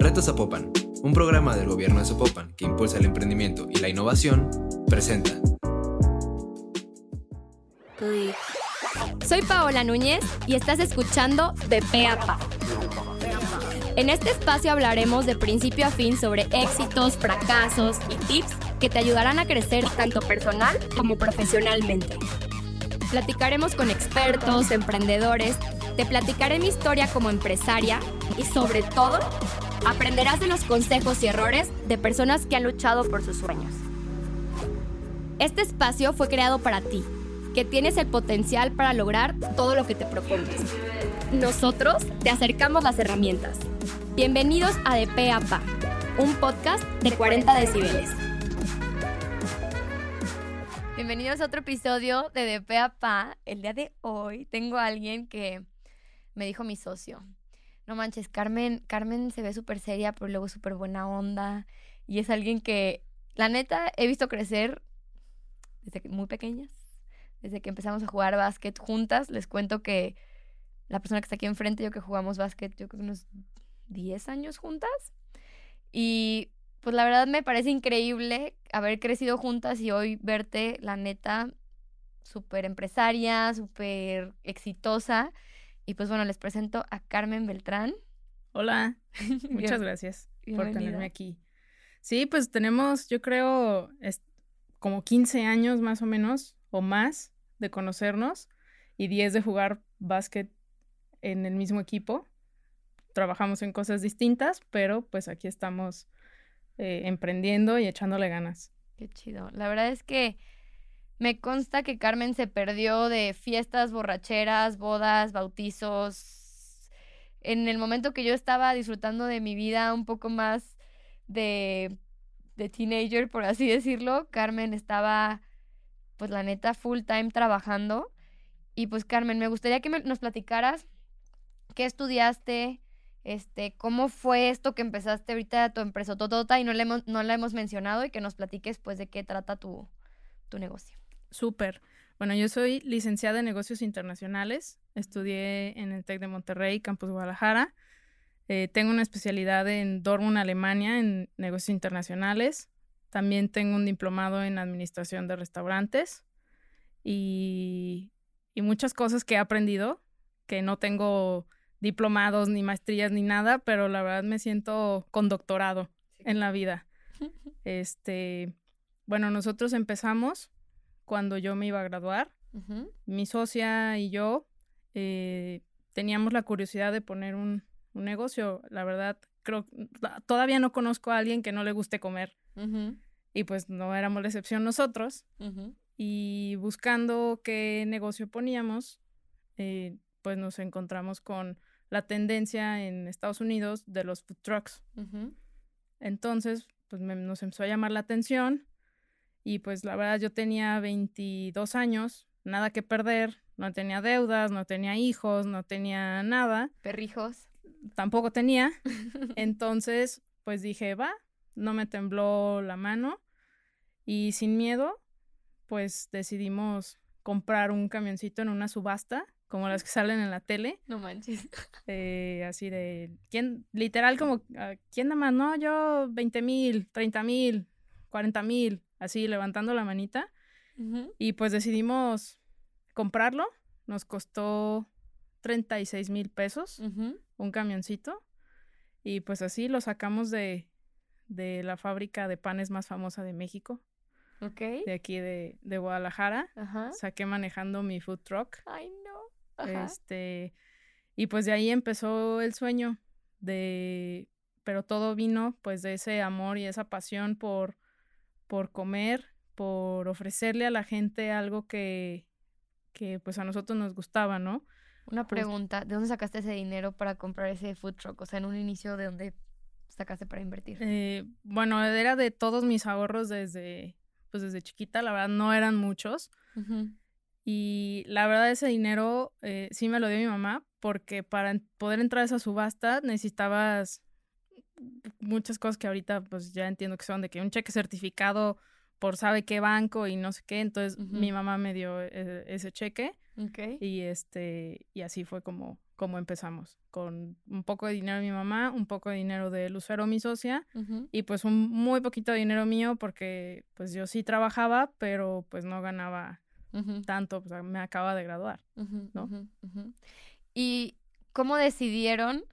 Reto Zapopan, un programa del gobierno de Zapopan que impulsa el emprendimiento y la innovación, presenta. Soy Paola Núñez y estás escuchando De Peapa. En este espacio hablaremos de principio a fin sobre éxitos, fracasos y tips que te ayudarán a crecer tanto personal como profesionalmente. Platicaremos con expertos, emprendedores, te platicaré mi historia como empresaria y sobre todo aprenderás de los consejos y errores de personas que han luchado por sus sueños. Este espacio fue creado para ti, que tienes el potencial para lograr todo lo que te propongas. Nosotros te acercamos las herramientas. Bienvenidos a De Pe a un podcast de 40 decibeles. Bienvenidos a otro episodio de De Pe a. El día de hoy tengo a alguien que me dijo mi socio. No manches, Carmen, Carmen se ve súper seria, pero luego súper buena onda. Y es alguien que, la neta, he visto crecer desde que, muy pequeñas. Desde que empezamos a jugar básquet juntas. Les cuento que la persona que está aquí enfrente, yo que jugamos básquet, yo creo que unos 10 años juntas. Y pues la verdad me parece increíble haber crecido juntas y hoy verte, la neta, súper empresaria, súper exitosa. Y pues bueno, les presento a Carmen Beltrán. Hola, muchas gracias por tenerme aquí. Sí, pues tenemos, yo creo, como 15 años más o menos, o más, de conocernos y 10 de jugar básquet en el mismo equipo trabajamos en cosas distintas, pero pues aquí estamos eh, emprendiendo y echándole ganas. Qué chido. La verdad es que me consta que Carmen se perdió de fiestas, borracheras, bodas, bautizos. En el momento que yo estaba disfrutando de mi vida un poco más de, de teenager, por así decirlo, Carmen estaba, pues la neta, full time trabajando. Y pues Carmen, me gustaría que nos platicaras qué estudiaste, este, ¿cómo fue esto que empezaste ahorita tu empresa Totota y no la hemos, no la hemos mencionado y que nos platiques pues de qué trata tu, tu negocio? Súper. Bueno, yo soy licenciada en negocios internacionales. Estudié en el TEC de Monterrey, Campus Guadalajara. Eh, tengo una especialidad en Dortmund, Alemania, en negocios internacionales. También tengo un diplomado en administración de restaurantes y, y muchas cosas que he aprendido que no tengo diplomados, ni maestrías, ni nada, pero la verdad me siento con doctorado en la vida. Este, bueno, nosotros empezamos cuando yo me iba a graduar. Mi socia y yo eh, teníamos la curiosidad de poner un, negocio. La verdad, creo, todavía no conozco a alguien que no le guste comer. Y pues no éramos la excepción nosotros. Y buscando qué negocio poníamos, eh, pues nos encontramos con la tendencia en Estados Unidos de los food trucks. Entonces, pues nos empezó a llamar la atención y pues la verdad yo tenía 22 años, nada que perder, no tenía deudas, no tenía hijos, no tenía nada. Perrijos. Tampoco tenía. Entonces, pues dije, va, no me tembló la mano y sin miedo, pues decidimos comprar un camioncito en una subasta como las que salen en la tele. No manches. Eh, así de, ¿quién? Literal como, ah, ¿quién nada más? No, yo 20 mil, 30 mil, 40 mil, así levantando la manita. Y pues decidimos comprarlo. Nos costó 36 mil pesos, un camioncito. Y pues así lo sacamos de, de la fábrica de panes más famosa de México. Ok. De aquí de, de Guadalajara. Ajá. Saqué manejando mi food truck. Ay, no. Este, y pues de ahí empezó el sueño de, pero todo vino pues de ese amor y esa pasión por, por comer, por ofrecerle a la gente algo que, que pues a nosotros nos gustaba, ¿no? Una pregunta, ¿de dónde sacaste ese dinero para comprar ese food truck? O sea, en un inicio, ¿de dónde sacaste para invertir? Eh, bueno, era de todos mis ahorros desde, pues desde chiquita, la verdad no eran muchos. Y la verdad ese dinero eh, sí me lo dio mi mamá porque para poder entrar a esa subasta necesitabas muchas cosas que ahorita pues ya entiendo que son de que un cheque certificado por sabe qué banco y no sé qué, entonces mi mamá me dio e-, ese cheque okay. y este y así fue como como empezamos, con un poco de dinero de mi mamá, un poco de dinero de Lucero, mi socia, y pues un muy poquito de dinero mío porque pues yo sí trabajaba, pero pues no ganaba tanto, pues me acaba de graduar, ¿no? ¿Y cómo decidieron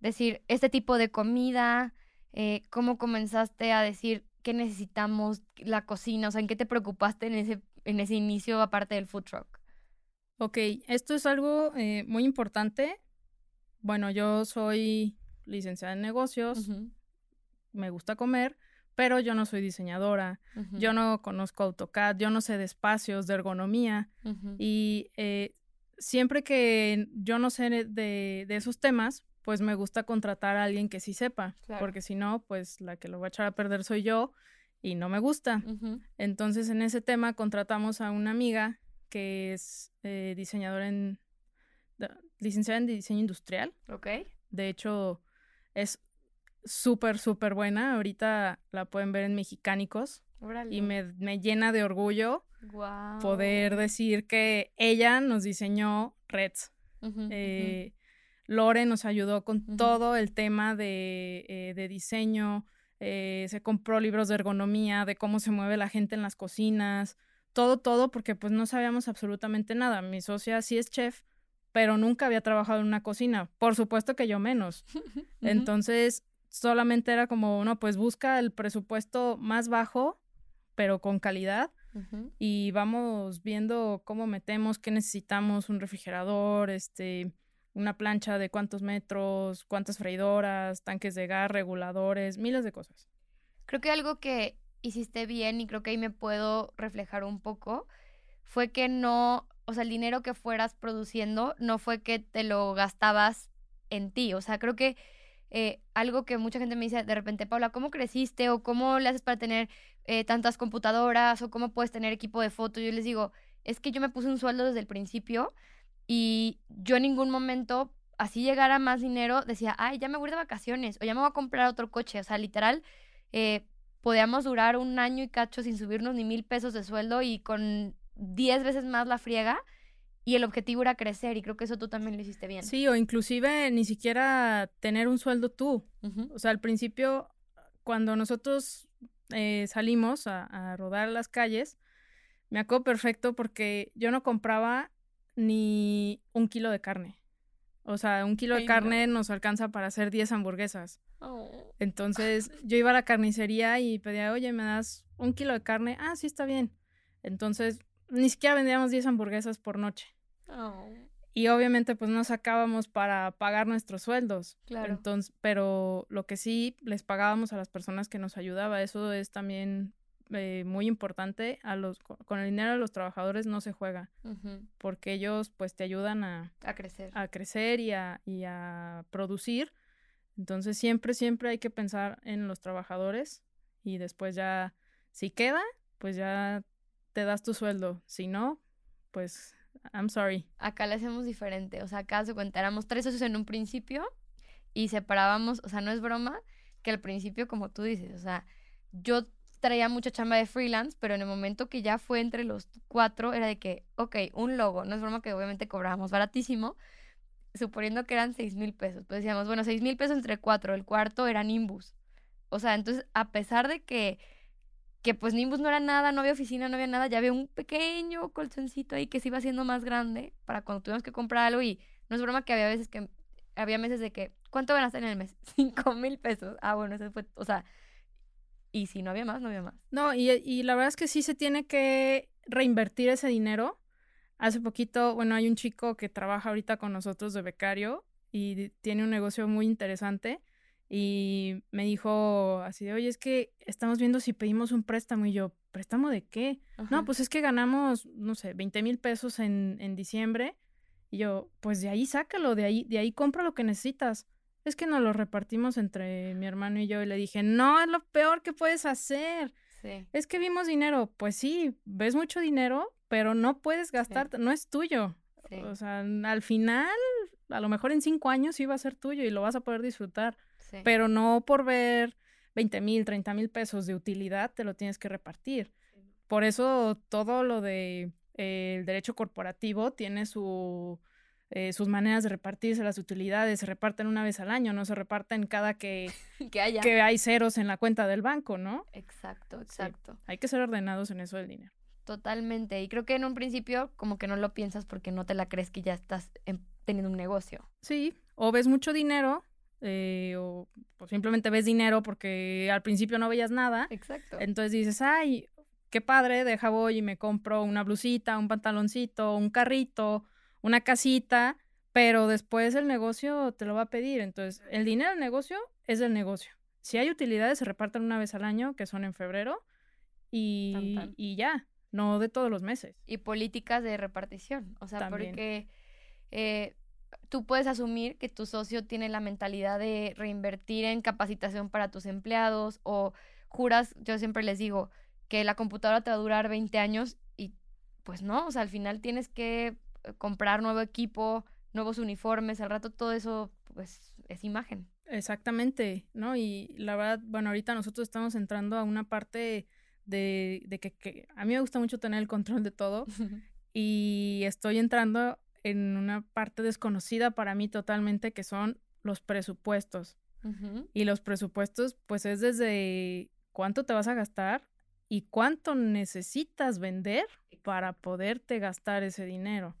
decir este tipo de comida? Eh, ¿Cómo comenzaste a decir qué necesitamos, la cocina? O sea, ¿en qué te preocupaste en ese, en ese inicio aparte del food truck? Ok, esto es algo eh, muy importante. Bueno, yo soy licenciada en negocios, me gusta comer, pero yo no soy diseñadora, yo no conozco AutoCAD, yo no sé de espacios, de ergonomía, y eh, siempre que yo no sé de, esos temas, pues me gusta contratar a alguien que sí sepa, porque si no, pues la que lo va a echar a perder soy yo y no me gusta. Entonces, en ese tema contratamos a una amiga que es eh, diseñadora en. licenciada en diseño industrial. Ok. De hecho, es súper, súper buena. Ahorita la pueden ver en Mexicánicos. Y me, me, llena de orgullo poder decir que ella nos diseñó Reds. Eh, Lore nos ayudó con todo el tema de, eh, de diseño. se compró libros de ergonomía, de cómo se mueve la gente en las cocinas todo, todo, porque pues no sabíamos absolutamente nada. Mi socia sí es chef, pero nunca había trabajado en una cocina. Por supuesto que yo menos. Entonces, solamente era como, no, pues busca el presupuesto más bajo, pero con calidad. Y vamos viendo cómo metemos, qué necesitamos, un refrigerador, este, una plancha de cuántos metros, cuántas freidoras, tanques de gas, reguladores, miles de cosas. Creo que algo que hiciste bien y creo que ahí me puedo reflejar un poco, fue que no, o sea, el dinero que fueras produciendo no fue que te lo gastabas en ti, o sea, creo que eh, algo que mucha gente me dice de repente, Paula, ¿cómo creciste? o cómo le haces para tener eh, tantas computadoras o cómo puedes tener equipo de foto. Yo les digo, es que yo me puse un sueldo desde el principio y yo en ningún momento, así llegara más dinero, decía, ay, ya me voy de vacaciones o ya me voy a comprar otro coche. O sea, literal, eh, podíamos durar un año y cacho sin subirnos ni mil pesos de sueldo y con diez veces más la friega y el objetivo era crecer y creo que eso tú también lo hiciste bien. Sí, o inclusive ni siquiera tener un sueldo tú. O sea, al principio, cuando nosotros eh, salimos a, a, rodar las calles, me acuerdo perfecto porque yo no compraba ni un kilo de carne. O sea, un kilo de carne nos alcanza para hacer 10 hamburguesas. Oh. Entonces yo iba a la carnicería y pedía, oye, ¿me das un kilo de carne? Ah, sí, está bien. Entonces ni siquiera vendíamos 10 hamburguesas por noche. Oh. Y obviamente pues no sacábamos para pagar nuestros sueldos. Claro. Entonces, pero lo que sí les pagábamos a las personas que nos ayudaba, eso es también eh, muy importante. A los, con el dinero de los trabajadores no se juega, porque ellos pues te ayudan a, a crecer, a crecer y a, y a producir entonces siempre, siempre hay que pensar en los trabajadores y después ya, si queda, pues ya te das tu sueldo. Si no, pues, I'm sorry. Acá le hacemos diferente. O sea, acá se cuenta, éramos tres socios en un principio y separábamos, o sea, no es broma, que al principio, como tú dices, o sea, yo traía mucha chamba de freelance, pero en el momento que ya fue entre los cuatro, era de que, ok, un logo, no es broma que obviamente cobrábamos baratísimo, suponiendo que eran seis mil pesos, pues decíamos, bueno, seis mil pesos entre cuatro, el cuarto era Nimbus. O sea, entonces, a pesar de que, que pues Nimbus no era nada, no había oficina, no había nada, ya había un pequeño colchoncito ahí que se iba haciendo más grande para cuando tuvimos que comprar algo y no es broma que había veces que, había meses de que, ¿cuánto hacer en el mes? Cinco mil pesos. Ah, bueno, ese fue, o sea, y si no había más, no había más. No, y, y la verdad es que sí se tiene que reinvertir ese dinero Hace poquito, bueno, hay un chico que trabaja ahorita con nosotros de becario y tiene un negocio muy interesante y me dijo así de, oye, es que estamos viendo si pedimos un préstamo y yo, ¿préstamo de qué? No, pues es que ganamos, no sé, 20 mil pesos en, en diciembre y yo, pues de ahí sácalo, de ahí, de ahí compra lo que necesitas. Es que nos lo repartimos entre mi hermano y yo y le dije, no, es lo peor que puedes hacer. Sí. Es que vimos dinero. Pues sí, ves mucho dinero, pero no puedes gastar, no es tuyo. O sea, al final, a lo mejor en cinco años sí va a ser tuyo y lo vas a poder disfrutar, pero no por ver 20 mil, 30 mil pesos de utilidad te lo tienes que repartir. Por eso todo lo de eh, el derecho corporativo tiene su eh, sus maneras de repartirse las utilidades se reparten una vez al año, no se reparten cada que, que, haya. que hay ceros en la cuenta del banco, ¿no? Exacto, exacto. hay que ser ordenados en eso del dinero. Totalmente. Y creo que en un principio como que no lo piensas porque no te la crees que ya estás teniendo un negocio. Sí, o ves mucho dinero eh, o, simplemente ves dinero porque al principio no veías nada. Exacto. Entonces dices, ay, qué padre, deja voy y me compro una blusita, un pantaloncito, un carrito, una casita, pero después el negocio te lo va a pedir. Entonces, el dinero del negocio es del negocio. Si hay utilidades, se reparten una vez al año, que son en febrero, y, y ya, no de todos los meses. Y políticas de repartición. O sea, porque eh, tú puedes asumir que tu socio tiene la mentalidad de reinvertir en capacitación para tus empleados o juras, yo siempre les digo, que la computadora te va a durar 20 años y pues no, o sea, al final tienes que comprar nuevo equipo, nuevos uniformes, al rato todo eso pues es imagen. Exactamente, ¿no? Y la verdad, bueno, ahorita nosotros estamos entrando a una parte de, de que, que, a mí me gusta mucho tener el control de todo y estoy entrando en una parte desconocida para mí totalmente que son los presupuestos. Y los presupuestos, pues es desde cuánto te vas a gastar y cuánto necesitas vender para poderte gastar ese dinero.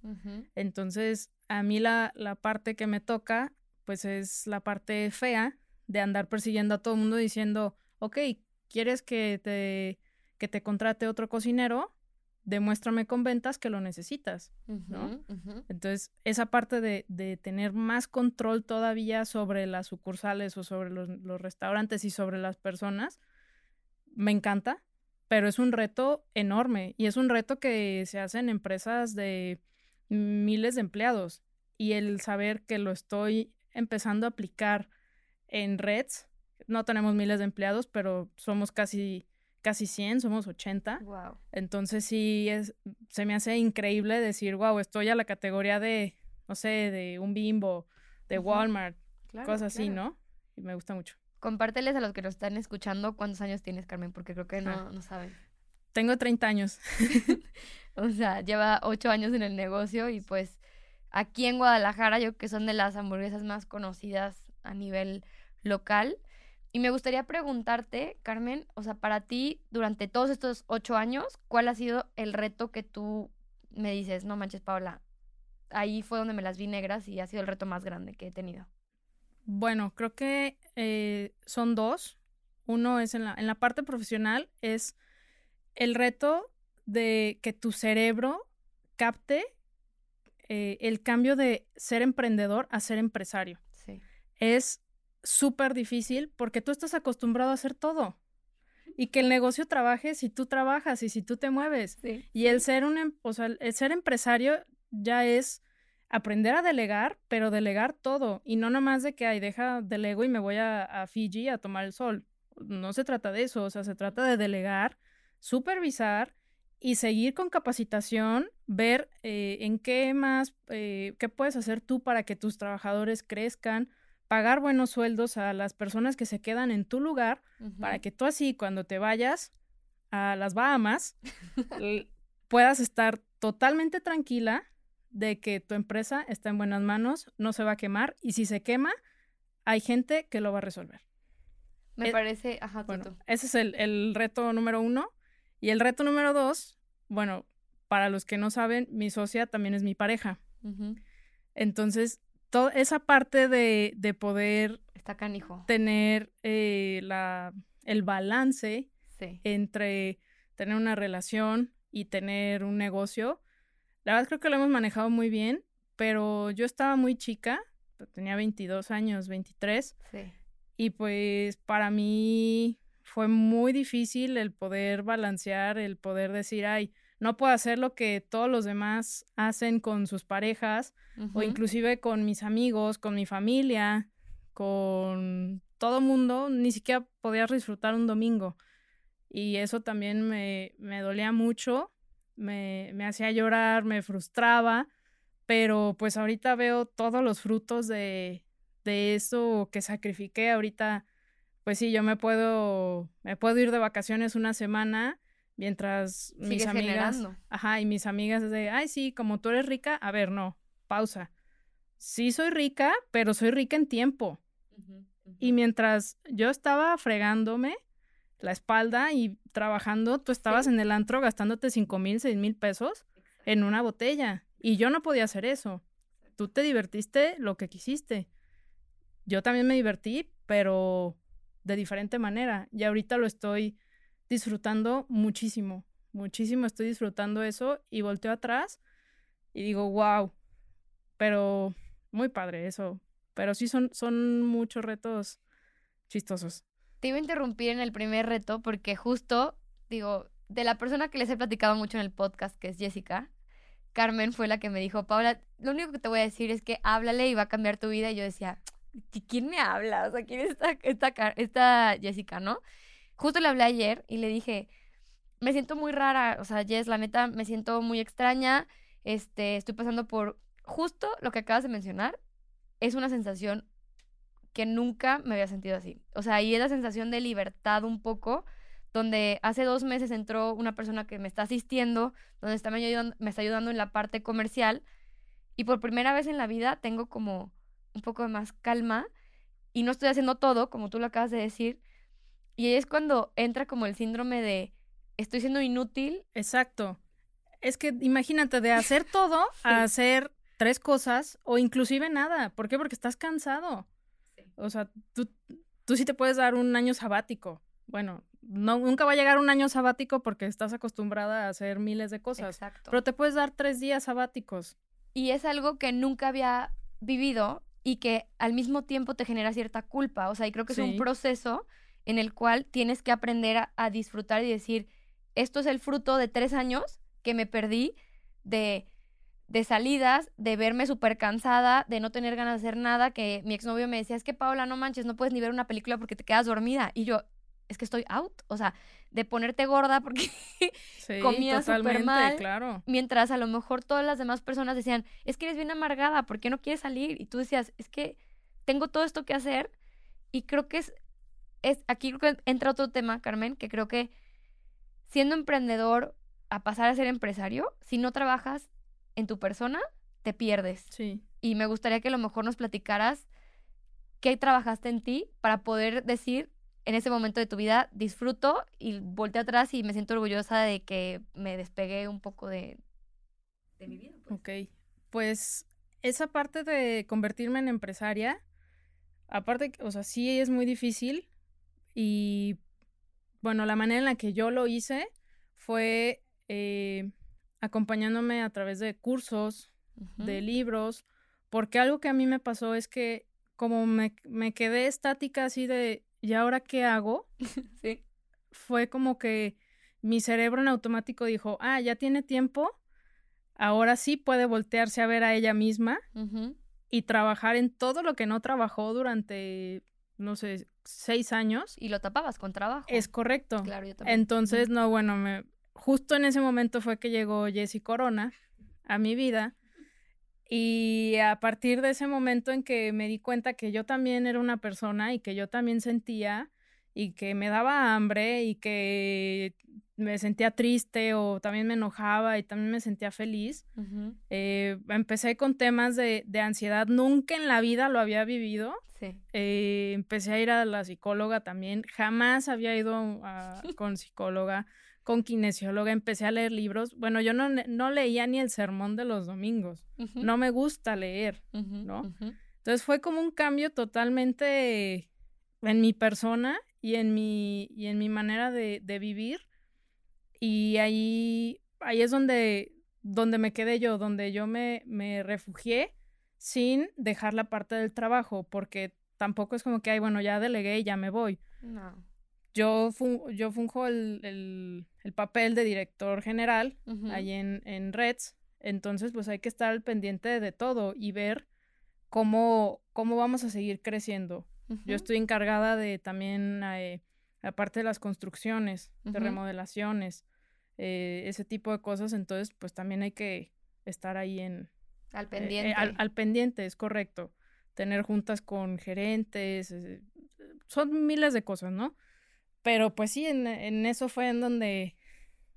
Entonces, a mí la, la, parte que me toca, pues es la parte fea de andar persiguiendo a todo el mundo diciendo, ok, ¿quieres que te, que te contrate otro cocinero? Demuéstrame con ventas que lo necesitas, ¿no? Entonces, esa parte de, de, tener más control todavía sobre las sucursales o sobre los, los restaurantes y sobre las personas, me encanta pero es un reto enorme y es un reto que se hace en empresas de miles de empleados y el saber que lo estoy empezando a aplicar en Reds, no tenemos miles de empleados, pero somos casi casi 100, somos 80. Wow. Entonces sí es se me hace increíble decir, "Wow, estoy a la categoría de no sé, de un Bimbo, de Walmart, cosas así, ¿no?" Y me gusta mucho. Compárteles a los que nos están escuchando cuántos años tienes, Carmen, porque creo que no, ah. no saben. Tengo 30 años. o sea, lleva 8 años en el negocio y pues aquí en Guadalajara yo creo que son de las hamburguesas más conocidas a nivel local. Y me gustaría preguntarte, Carmen, o sea, para ti, durante todos estos ocho años, ¿cuál ha sido el reto que tú me dices, no manches, Paula, ahí fue donde me las vi negras y ha sido el reto más grande que he tenido? Bueno, creo que eh, son dos. Uno es en la, en la parte profesional, es el reto de que tu cerebro capte eh, el cambio de ser emprendedor a ser empresario. Sí. Es súper difícil porque tú estás acostumbrado a hacer todo. Y que el negocio trabaje si tú trabajas y si tú te mueves. Sí. Y el ser un, em, o sea, el ser empresario ya es aprender a delegar, pero delegar todo y no nomás de que, ay, deja delego y me voy a, a Fiji a tomar el sol. No se trata de eso, o sea, se trata de delegar, supervisar y seguir con capacitación, ver eh, en qué más, eh, qué puedes hacer tú para que tus trabajadores crezcan, pagar buenos sueldos a las personas que se quedan en tu lugar, para que tú así cuando te vayas a las Bahamas puedas estar totalmente tranquila de que tu empresa está en buenas manos, no se va a quemar y si se quema, hay gente que lo va a resolver. Me eh, parece, ajá, bueno, ese es el, reto número uno. Y el reto número dos, bueno, para los que no saben, mi socia también es mi pareja. Entonces, toda esa parte de, de poder Está canijo. tener eh, la, el balance entre tener una relación y tener un negocio, la verdad creo que lo hemos manejado muy bien, pero yo estaba muy chica, tenía 22 años, 23. Sí. Y pues para mí fue muy difícil el poder balancear, el poder decir, ay, no puedo hacer lo que todos los demás hacen con sus parejas o inclusive con mis amigos, con mi familia, con todo mundo, ni siquiera podía disfrutar un domingo. Y eso también me, me dolía mucho me, me hacía llorar, me frustraba, pero pues ahorita veo todos los frutos de, de eso que sacrifiqué. Ahorita, pues sí, yo me puedo, me puedo ir de vacaciones una semana mientras mis amigas, ajá, y mis amigas de, ay, sí, como tú eres rica, a ver, no, pausa. sí soy rica, pero soy rica en tiempo. Y mientras yo estaba fregándome la espalda y trabajando, tú estabas en el antro gastándote cinco mil, seis mil pesos en una botella. Y yo no podía hacer eso. Tú te divertiste lo que quisiste. Yo también me divertí, pero de diferente manera. Y ahorita lo estoy disfrutando muchísimo, muchísimo estoy disfrutando eso y volteo atrás y digo, wow, pero muy padre eso. Pero sí son, son muchos retos chistosos. Te iba a interrumpir en el primer reto porque justo, digo, de la persona que les he platicado mucho en el podcast, que es Jessica, Carmen fue la que me dijo, Paula, lo único que te voy a decir es que háblale y va a cambiar tu vida. Y yo decía, ¿quién me habla? O sea, ¿quién es esta, esta, esta Jessica, no? Justo le hablé ayer y le dije, me siento muy rara, o sea, Jess, la neta, me siento muy extraña, este, estoy pasando por justo lo que acabas de mencionar, es una sensación que nunca me había sentido así. O sea, y es la sensación de libertad un poco, donde hace dos meses entró una persona que me está asistiendo, donde está me, ayudando, me está ayudando en la parte comercial, y por primera vez en la vida tengo como un poco de más calma y no estoy haciendo todo, como tú lo acabas de decir, y es cuando entra como el síndrome de estoy siendo inútil. Exacto. Es que imagínate de hacer todo a hacer tres cosas o inclusive nada. ¿Por qué? Porque estás cansado. O sea, tú, tú sí te puedes dar un año sabático. Bueno, no, nunca va a llegar un año sabático porque estás acostumbrada a hacer miles de cosas. Exacto. Pero te puedes dar tres días sabáticos. Y es algo que nunca había vivido y que al mismo tiempo te genera cierta culpa. O sea, y creo que es un proceso en el cual tienes que aprender a disfrutar y decir, esto es el fruto de tres años que me perdí de, de salidas, de verme súper cansada, de no tener ganas de hacer nada, que mi exnovio me decía, es que Paola, no manches, no puedes ni ver una película porque te quedas dormida. Y yo, es que estoy out, o sea, de ponerte gorda porque comía súper mal. Claro. Mientras a lo mejor todas las demás personas decían, es que eres bien amargada, ¿por qué no quieres salir? Y tú decías, es que tengo todo esto que hacer y creo que es, es aquí creo que entra otro tema, Carmen, que creo que siendo emprendedor a pasar a ser empresario, si no trabajas en tu persona, te pierdes. Sí. Y me gustaría que a lo mejor nos platicaras qué trabajaste en ti para poder decir en ese momento de tu vida, disfruto y volteé atrás y me siento orgullosa de que me despegué un poco de, de mi vida. Pues. Ok, pues esa parte de convertirme en empresaria, aparte, o sea, sí es muy difícil y bueno, la manera en la que yo lo hice fue eh, acompañándome a través de cursos, de libros, porque algo que a mí me pasó es que como me, me quedé estática así de, ¿y ahora qué hago? sí. Fue como que mi cerebro en automático dijo, ah, ya tiene tiempo, ahora sí puede voltearse a ver a ella misma y trabajar en todo lo que no trabajó durante, no sé, seis años. Y lo tapabas con trabajo. Es correcto. Claro, yo también. Entonces, no, bueno, me, justo en ese momento fue que llegó Jessie Corona a mi vida. Y a partir de ese momento en que me di cuenta que yo también era una persona y que yo también sentía y que me daba hambre y que me sentía triste o también me enojaba y también me sentía feliz. Eh, empecé con temas de, de, ansiedad, nunca en la vida lo había vivido. Eh, empecé a ir a la psicóloga también, jamás había ido con psicóloga, con kinesióloga, empecé a leer libros. Bueno, yo no, no leía ni el sermón de los domingos, no me gusta leer, ¿no? Entonces fue como un cambio totalmente en mi persona y en mi, y en mi manera de, de vivir. Y ahí, ahí es donde, donde me quedé yo, donde yo me, me refugié sin dejar la parte del trabajo, porque tampoco es como que, ay, bueno, ya delegué y ya me voy. No. Yo, yo funjo el, el, el, papel de director general ahí en, en Reds, entonces pues hay que estar al pendiente de todo y ver cómo, cómo vamos a seguir creciendo. Yo estoy encargada de también, eh, aparte de las construcciones, de remodelaciones, eh, ese tipo de cosas, entonces pues también hay que estar ahí en, al eh, pendiente. al, pendiente, es correcto. Tener juntas con gerentes, eh, son miles de cosas, ¿no? Pero pues sí, en, eso fue en donde,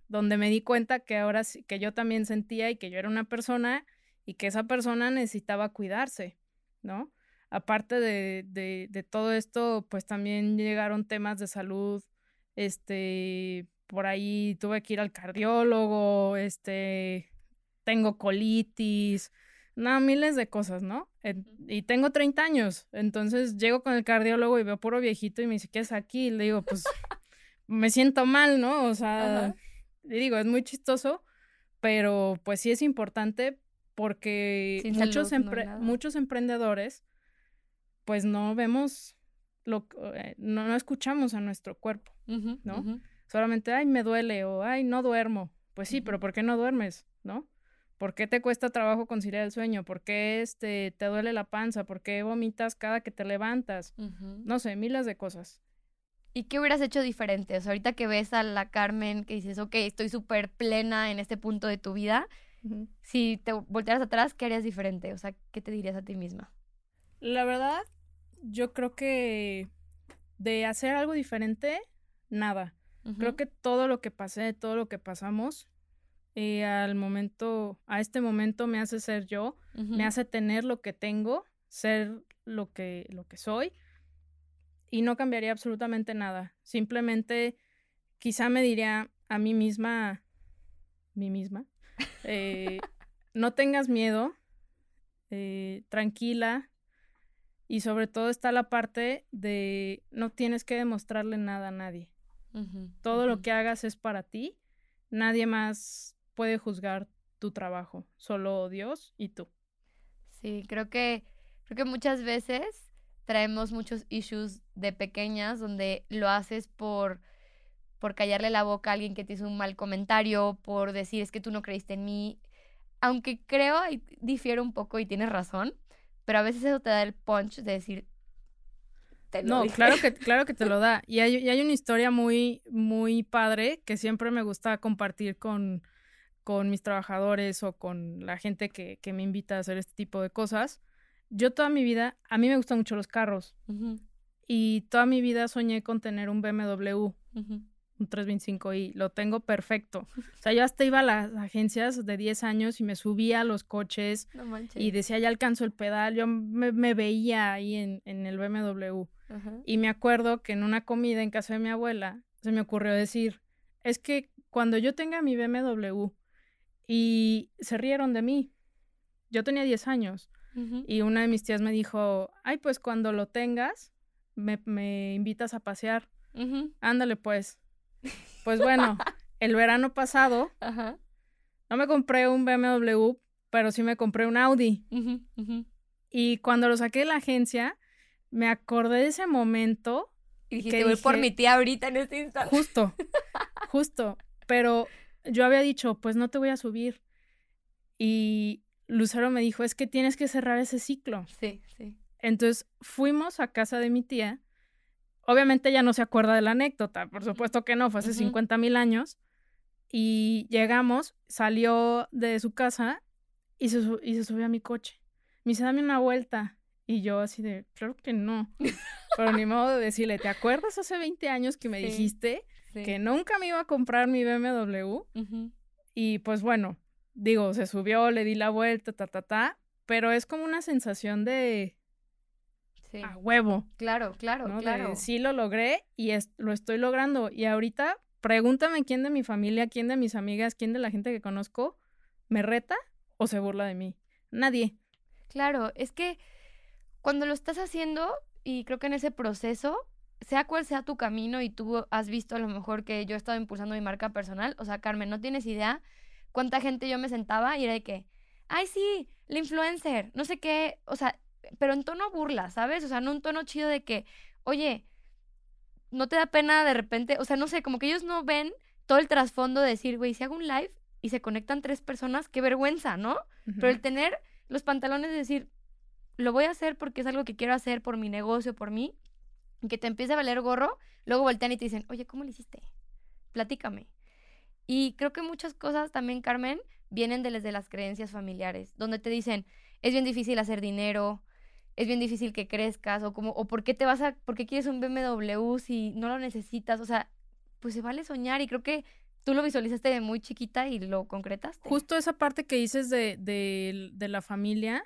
donde me di cuenta que ahora sí, que yo también sentía y que yo era una persona y que esa persona necesitaba cuidarse. ¿no? Aparte de, de, todo esto, pues también llegaron temas de salud, este, por ahí tuve que ir al cardiólogo, este, tengo colitis, no, miles de cosas, ¿no? Y tengo 30 años, entonces llego con el cardiólogo y veo puro viejito y me dice, ¿qué es aquí? Y le digo, pues me siento mal, ¿no? O sea, le digo, es muy chistoso, pero pues sí es importante porque muchos, muchos emprendedores pues no vemos, lo, eh, no, no, escuchamos a nuestro cuerpo, ¿no? Solamente, ay, me duele o ay, no duermo. Pues sí, pero ¿por qué no duermes? ¿No? ¿Por qué te cuesta trabajo conciliar el sueño? ¿Por qué este, te duele la panza? ¿Por qué vomitas cada que te levantas? No sé, miles de cosas. ¿Y qué hubieras hecho diferente? O sea, ahorita que ves a la Carmen que dices, ok, estoy súper plena en este punto de tu vida, si te voltearas atrás, ¿qué harías diferente? O sea, ¿qué te dirías a ti misma? La verdad, yo creo que de hacer algo diferente, nada. Creo que todo lo que pasé, todo lo que pasamos, y eh, al momento, a este momento me hace ser yo, me hace tener lo que tengo, ser lo que, lo que soy y no cambiaría absolutamente nada. Simplemente quizá me diría a mí misma, mí misma, eh, no tengas miedo, eh, tranquila y sobre todo está la parte de no tienes que demostrarle nada a nadie. Todo lo que hagas es para ti, nadie más puede juzgar tu trabajo, solo Dios y tú. Sí, creo que, creo que muchas veces traemos muchos issues de pequeñas donde lo haces por, por callarle la boca a alguien que te hizo un mal comentario, por decir es que tú no creíste en mí. Aunque creo, y difiero un poco y tienes razón, pero a veces eso te da el punch de decir, no, claro que, claro que te lo da. Y hay, y hay, una historia muy, muy padre que siempre me gusta compartir con, con mis trabajadores o con la gente que, que, me invita a hacer este tipo de cosas. Yo toda mi vida, a mí me gustan mucho los carros y toda mi vida soñé con tener un BMW, un 325i, lo tengo perfecto. O sea, yo hasta iba a las agencias de 10 años y me subía a los coches y decía, ya alcanzo el pedal, yo me, me veía ahí en, en el BMW. Y me acuerdo que en una comida en casa de mi abuela se me ocurrió decir, es que cuando yo tenga mi BMW, y se rieron de mí. Yo tenía 10 años y una de mis tías me dijo, ay, pues cuando lo tengas, me, me invitas a pasear. Ándale, pues. Pues bueno, el verano pasado, no me compré un BMW, pero sí me compré un Audi. Y cuando lo saqué de la agencia, me acordé de ese momento. Y dijiste, voy por mi tía ahorita en este instante. Justo, justo. Pero yo había dicho, pues no te voy a subir. Y Lucero me dijo, es que tienes que cerrar ese ciclo. Sí, sí. Entonces fuimos a casa de mi tía. Obviamente ella no se acuerda de la anécdota, por supuesto que no, fue hace 50 mil años. Y llegamos, salió de su casa y se, y se subió a mi coche. Me dice, dame una vuelta. Y yo así de, claro que no. Pero ni modo de decirle, ¿te acuerdas hace 20 años que me dijiste que nunca me iba a comprar mi BMW. Y pues bueno, digo, se subió, le di la vuelta, ta, ta, ta, pero es como una sensación de... A huevo. Claro, claro, claro. sí lo logré y lo estoy logrando. Y ahorita, pregúntame quién de mi familia, quién de mis amigas, quién de la gente que conozco me reta o se burla de mí. Nadie. Claro, es que cuando lo estás haciendo, y creo que en ese proceso, sea cual sea tu camino y tú has visto a lo mejor que yo he estado impulsando mi marca personal, o sea, Carmen, no tienes idea cuánta gente yo me sentaba y era de que, ay, sí, la influencer, no sé qué, o sea, pero en tono burla, ¿sabes? O sea, no un tono chido de que, oye, no te da pena de repente, o sea, no sé, como que ellos no ven todo el trasfondo de decir, güey, si hago un live y se conectan tres personas, qué vergüenza, ¿no? Pero el tener los pantalones de decir, lo voy a hacer porque es algo que quiero hacer por mi negocio, por mí, que te empiece a valer gorro, luego voltean y te dicen, oye, ¿cómo lo hiciste? Platícame. Y creo que muchas cosas también, Carmen, vienen desde las creencias familiares, donde te dicen, es bien difícil hacer dinero, es bien difícil que crezcas, o como, o por qué te vas a, por qué quieres un BMW si no lo necesitas, o sea, pues se vale soñar y creo que tú lo visualizaste de muy chiquita y lo concretaste. Justo esa parte que dices de, de, de la familia,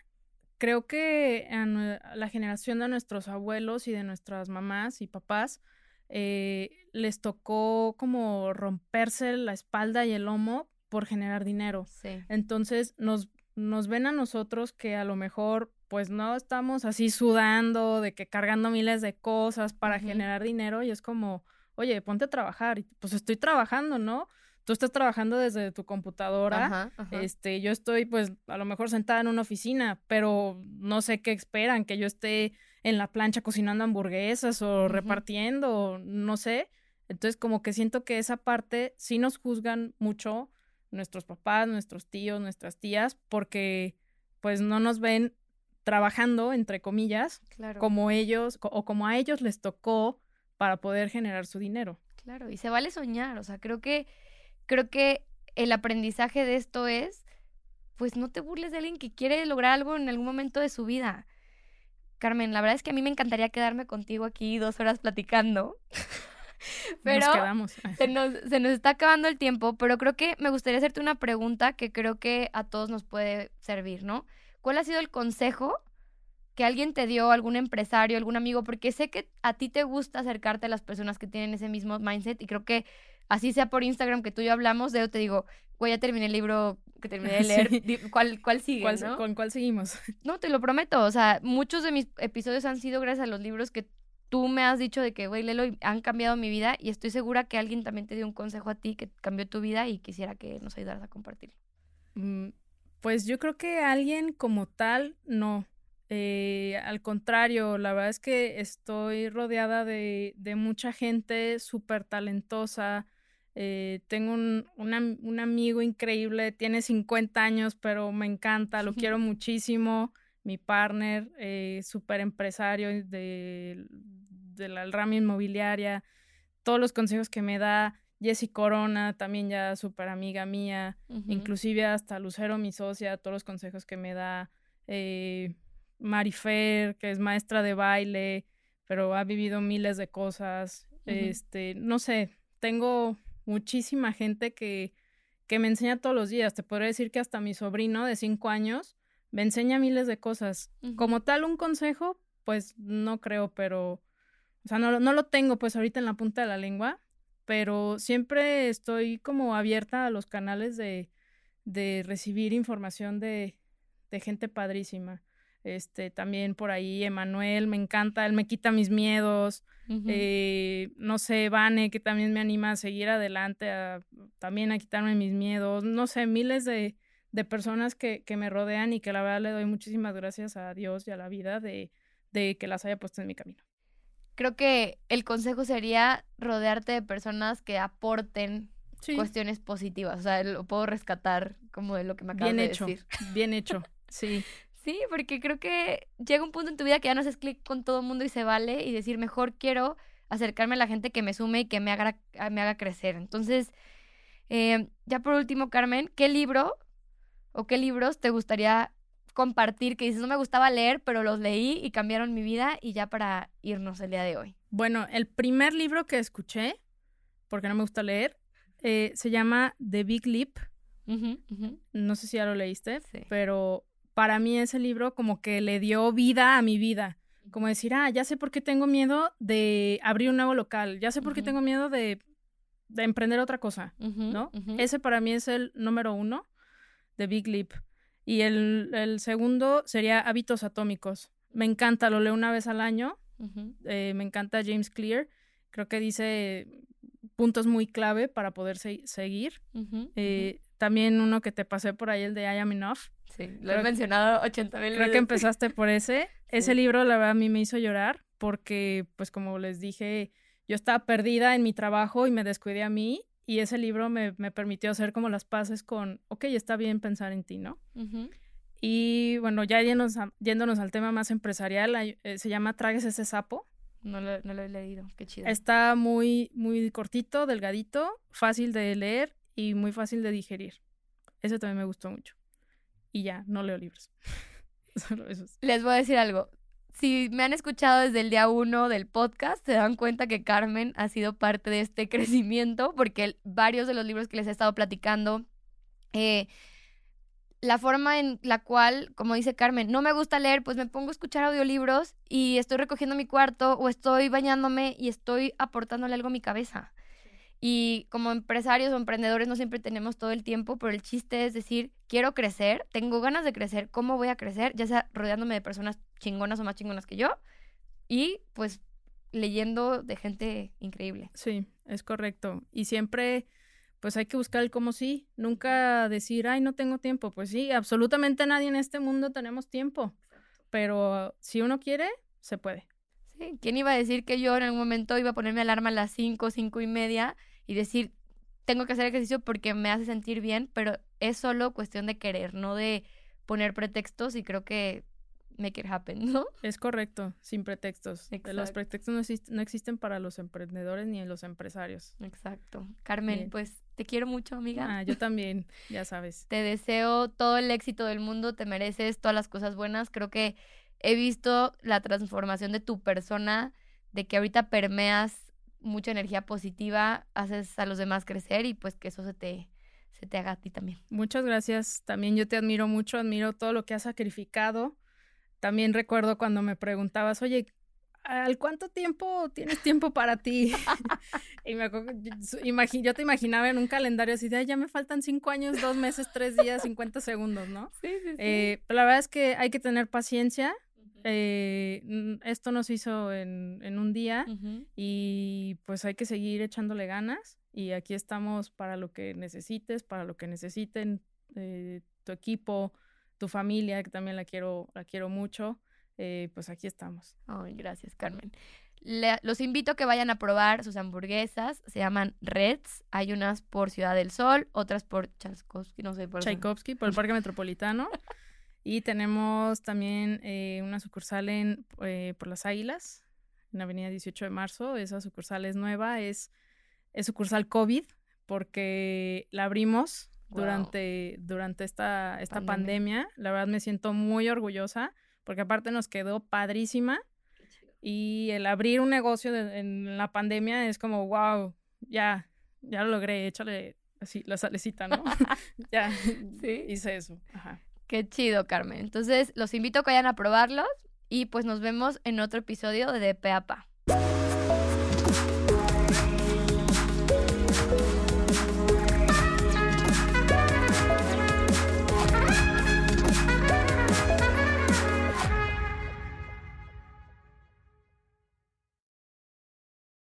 creo que a la generación de nuestros abuelos y de nuestras mamás y papás eh, les tocó como romperse la espalda y el lomo por generar dinero. Entonces nos, nos ven a nosotros que a lo mejor pues no estamos así sudando, de que cargando miles de cosas para generar dinero y es como, oye, ponte a trabajar. Y pues estoy trabajando, ¿no? Tú estás trabajando desde tu computadora, este, yo estoy pues a lo mejor sentada en una oficina, pero no sé qué esperan, que yo esté en la plancha cocinando hamburguesas o repartiendo, no sé. Entonces como que siento que esa parte sí nos juzgan mucho nuestros papás, nuestros tíos, nuestras tías, porque pues no nos ven trabajando, entre comillas, como ellos o como a ellos les tocó para poder generar su dinero. Claro, y se vale soñar, o sea, creo que creo que el aprendizaje de esto es pues no te burles de alguien que quiere lograr algo en algún momento de su vida. Carmen, la verdad es que a mí me encantaría quedarme contigo aquí dos horas platicando. pero Se, nos, se nos está acabando el tiempo, pero creo que me gustaría hacerte una pregunta que creo que a todos nos puede servir, ¿no? ¿Cuál ha sido el consejo que alguien te dio, algún empresario, algún amigo? Porque sé que a ti te gusta acercarte a las personas que tienen ese mismo mindset y creo que así sea por Instagram que tú y yo hablamos, de te digo, güey, ya terminé el libro que terminé de leer, ¿cuál, cuál sigue? ¿Con cuál seguimos? No, te lo prometo, o sea, muchos de mis episodios han sido gracias a los libros que tú me has dicho de que, güey, Lelo, han cambiado mi vida y estoy segura que alguien también te dio un consejo a ti que cambió tu vida y quisiera que nos ayudaras a compartirlo. Mm, pues yo creo que alguien como tal, no. Eh, al contrario, la verdad es que estoy rodeada de, mucha gente súper talentosa. Eh, tengo un, un, amigo increíble, tiene 50 años, pero me encanta, lo quiero muchísimo. Mi partner, eh, súper empresario de, de la rama inmobiliaria, todos los consejos que me da Jessy Corona, también ya súper amiga mía, inclusive hasta Lucero, mi socia, todos los consejos que me da, eh, Marifer, que es maestra de baile, pero ha vivido miles de cosas, este, no sé, tengo muchísima gente que, que me enseña todos los días, te podría decir que hasta mi sobrino de cinco años me enseña miles de cosas. Como tal, un consejo, pues no creo, pero, o sea, no, no lo tengo pues ahorita en la punta de la lengua, pero siempre estoy como abierta a los canales de, de recibir información de, de gente padrísima. Este, también por ahí Emanuel, me encanta, él me quita mis miedos. eh, no sé, Vane, que también me anima a seguir adelante, a, también a quitarme mis miedos. No sé, miles de, de personas que, que, me rodean y que la verdad le doy muchísimas gracias a Dios y a la vida de, de que las haya puesto en mi camino creo que el consejo sería rodearte de personas que aporten cuestiones positivas. O sea, lo puedo rescatar como de lo que me acabas bien de hecho, decir. Bien hecho, sí. Sí, porque creo que llega un punto en tu vida que ya no haces clic con todo el mundo y se vale y decir, mejor quiero acercarme a la gente que me sume y que me haga, me haga crecer. Entonces, eh, ya por último, Carmen, ¿qué libro o qué libros te gustaría compartir que dices, no me gustaba leer, pero los leí y cambiaron mi vida y ya para irnos el día de hoy? Bueno, el primer libro que escuché, porque no me gusta leer, eh, se llama The Big Leap. No sé si ya lo leíste, pero para mí ese libro como que le dio vida a mi vida. Como decir, ah, ya sé por qué tengo miedo de abrir un nuevo local, ya sé por qué tengo miedo de, de emprender otra cosa, ¿no? Ese para mí es el número uno, The Big Leap. Y el, segundo sería Hábitos Atómicos. Me encanta, lo leo una vez al año. Eh, me encanta James Clear. Creo que dice puntos muy clave para poder seguir. Eh, también uno que te pasé por ahí, el de I Am Enough. Sí, lo he mencionado 80 mil Creo que empezaste por ese. Ese libro, la verdad, a mí me hizo llorar porque, pues como les dije, yo estaba perdida en mi trabajo y me descuidé a mí y ese libro me, permitió hacer como las paces con, ok, está bien pensar en ti, ¿no? Y bueno, ya yéndonos, yéndonos, al tema más empresarial, eh, se llama Tragues ese sapo. No lo, no lo, he leído, qué chido. Está muy, muy cortito, delgadito, fácil de leer y muy fácil de digerir. Ese también me gustó mucho. Y ya, no leo libros. Solo esos. Les voy a decir algo si me han escuchado desde el día uno del podcast, se dan cuenta que Carmen ha sido parte de este crecimiento, porque varios de los libros que les he estado platicando, eh, la forma en la cual, como dice Carmen, no me gusta leer, pues me pongo a escuchar audiolibros y estoy recogiendo mi cuarto o estoy bañándome y estoy aportándole algo a mi cabeza. Y como empresarios o emprendedores no siempre tenemos todo el tiempo, pero el chiste es decir, quiero crecer, tengo ganas de crecer, ¿cómo voy a crecer? Ya sea rodeándome de personas chingonas o más chingonas que yo y pues leyendo de gente increíble. Sí, es correcto. Y siempre pues hay que buscar el cómo sí, nunca decir, ay, no tengo tiempo. Pues sí, absolutamente nadie en este mundo tenemos tiempo, pero si uno quiere, se puede. Sí, ¿quién iba a decir que yo en algún momento iba a ponerme alarma a las 5, cinco y media y decir, tengo que hacer ejercicio porque me hace sentir bien, pero es solo cuestión de querer, no de poner pretextos y creo que make it happen, ¿no? Es correcto, sin pretextos. Los pretextos no, existen para los emprendedores ni los empresarios. Exacto. Carmen, pues te quiero mucho, amiga. Ah, yo también, ya sabes. te deseo todo el éxito del mundo, te mereces todas las cosas buenas. Creo que he visto la transformación de tu persona, de que ahorita permeas mucha energía positiva, haces a los demás crecer y pues que eso se te, se te haga a ti también. Muchas gracias. También yo te admiro mucho, admiro todo lo que has sacrificado. También recuerdo cuando me preguntabas, oye, ¿al cuánto tiempo tienes tiempo para ti? y me yo te imaginaba en un calendario así de, ya me faltan cinco años, dos meses, tres días, 50 segundos, ¿no? Sí, sí, sí. Eh, pero la verdad es que hay que tener paciencia eh, esto nos hizo en, un día y pues hay que seguir echándole ganas y aquí estamos para lo que necesites, para lo que necesiten eh, tu equipo, tu familia, que también la quiero, la quiero mucho, eh, pues aquí estamos. Ay, gracias, Carmen. los invito a que vayan a probar sus hamburguesas. Se llaman Reds. Hay unas por Ciudad del Sol, otras por Tchaikovsky, no sé por Tchaikovsky, por el Parque Metropolitano. Y tenemos también eh, una sucursal en, eh, por las Águilas, en Avenida 18 de Marzo. Esa sucursal es nueva, es, es sucursal COVID, porque la abrimos durante, durante esta, esta pandemia. La verdad me siento muy orgullosa, porque aparte nos quedó padrísima. Y el abrir un negocio en la pandemia es como, wow, ya, ya lo logré, échale así la salecita, ¿no? ya, sí. hice eso. Ajá. Qué chido, Carmen. Entonces, los invito a que vayan a probarlos y pues nos vemos en otro episodio de Peapa.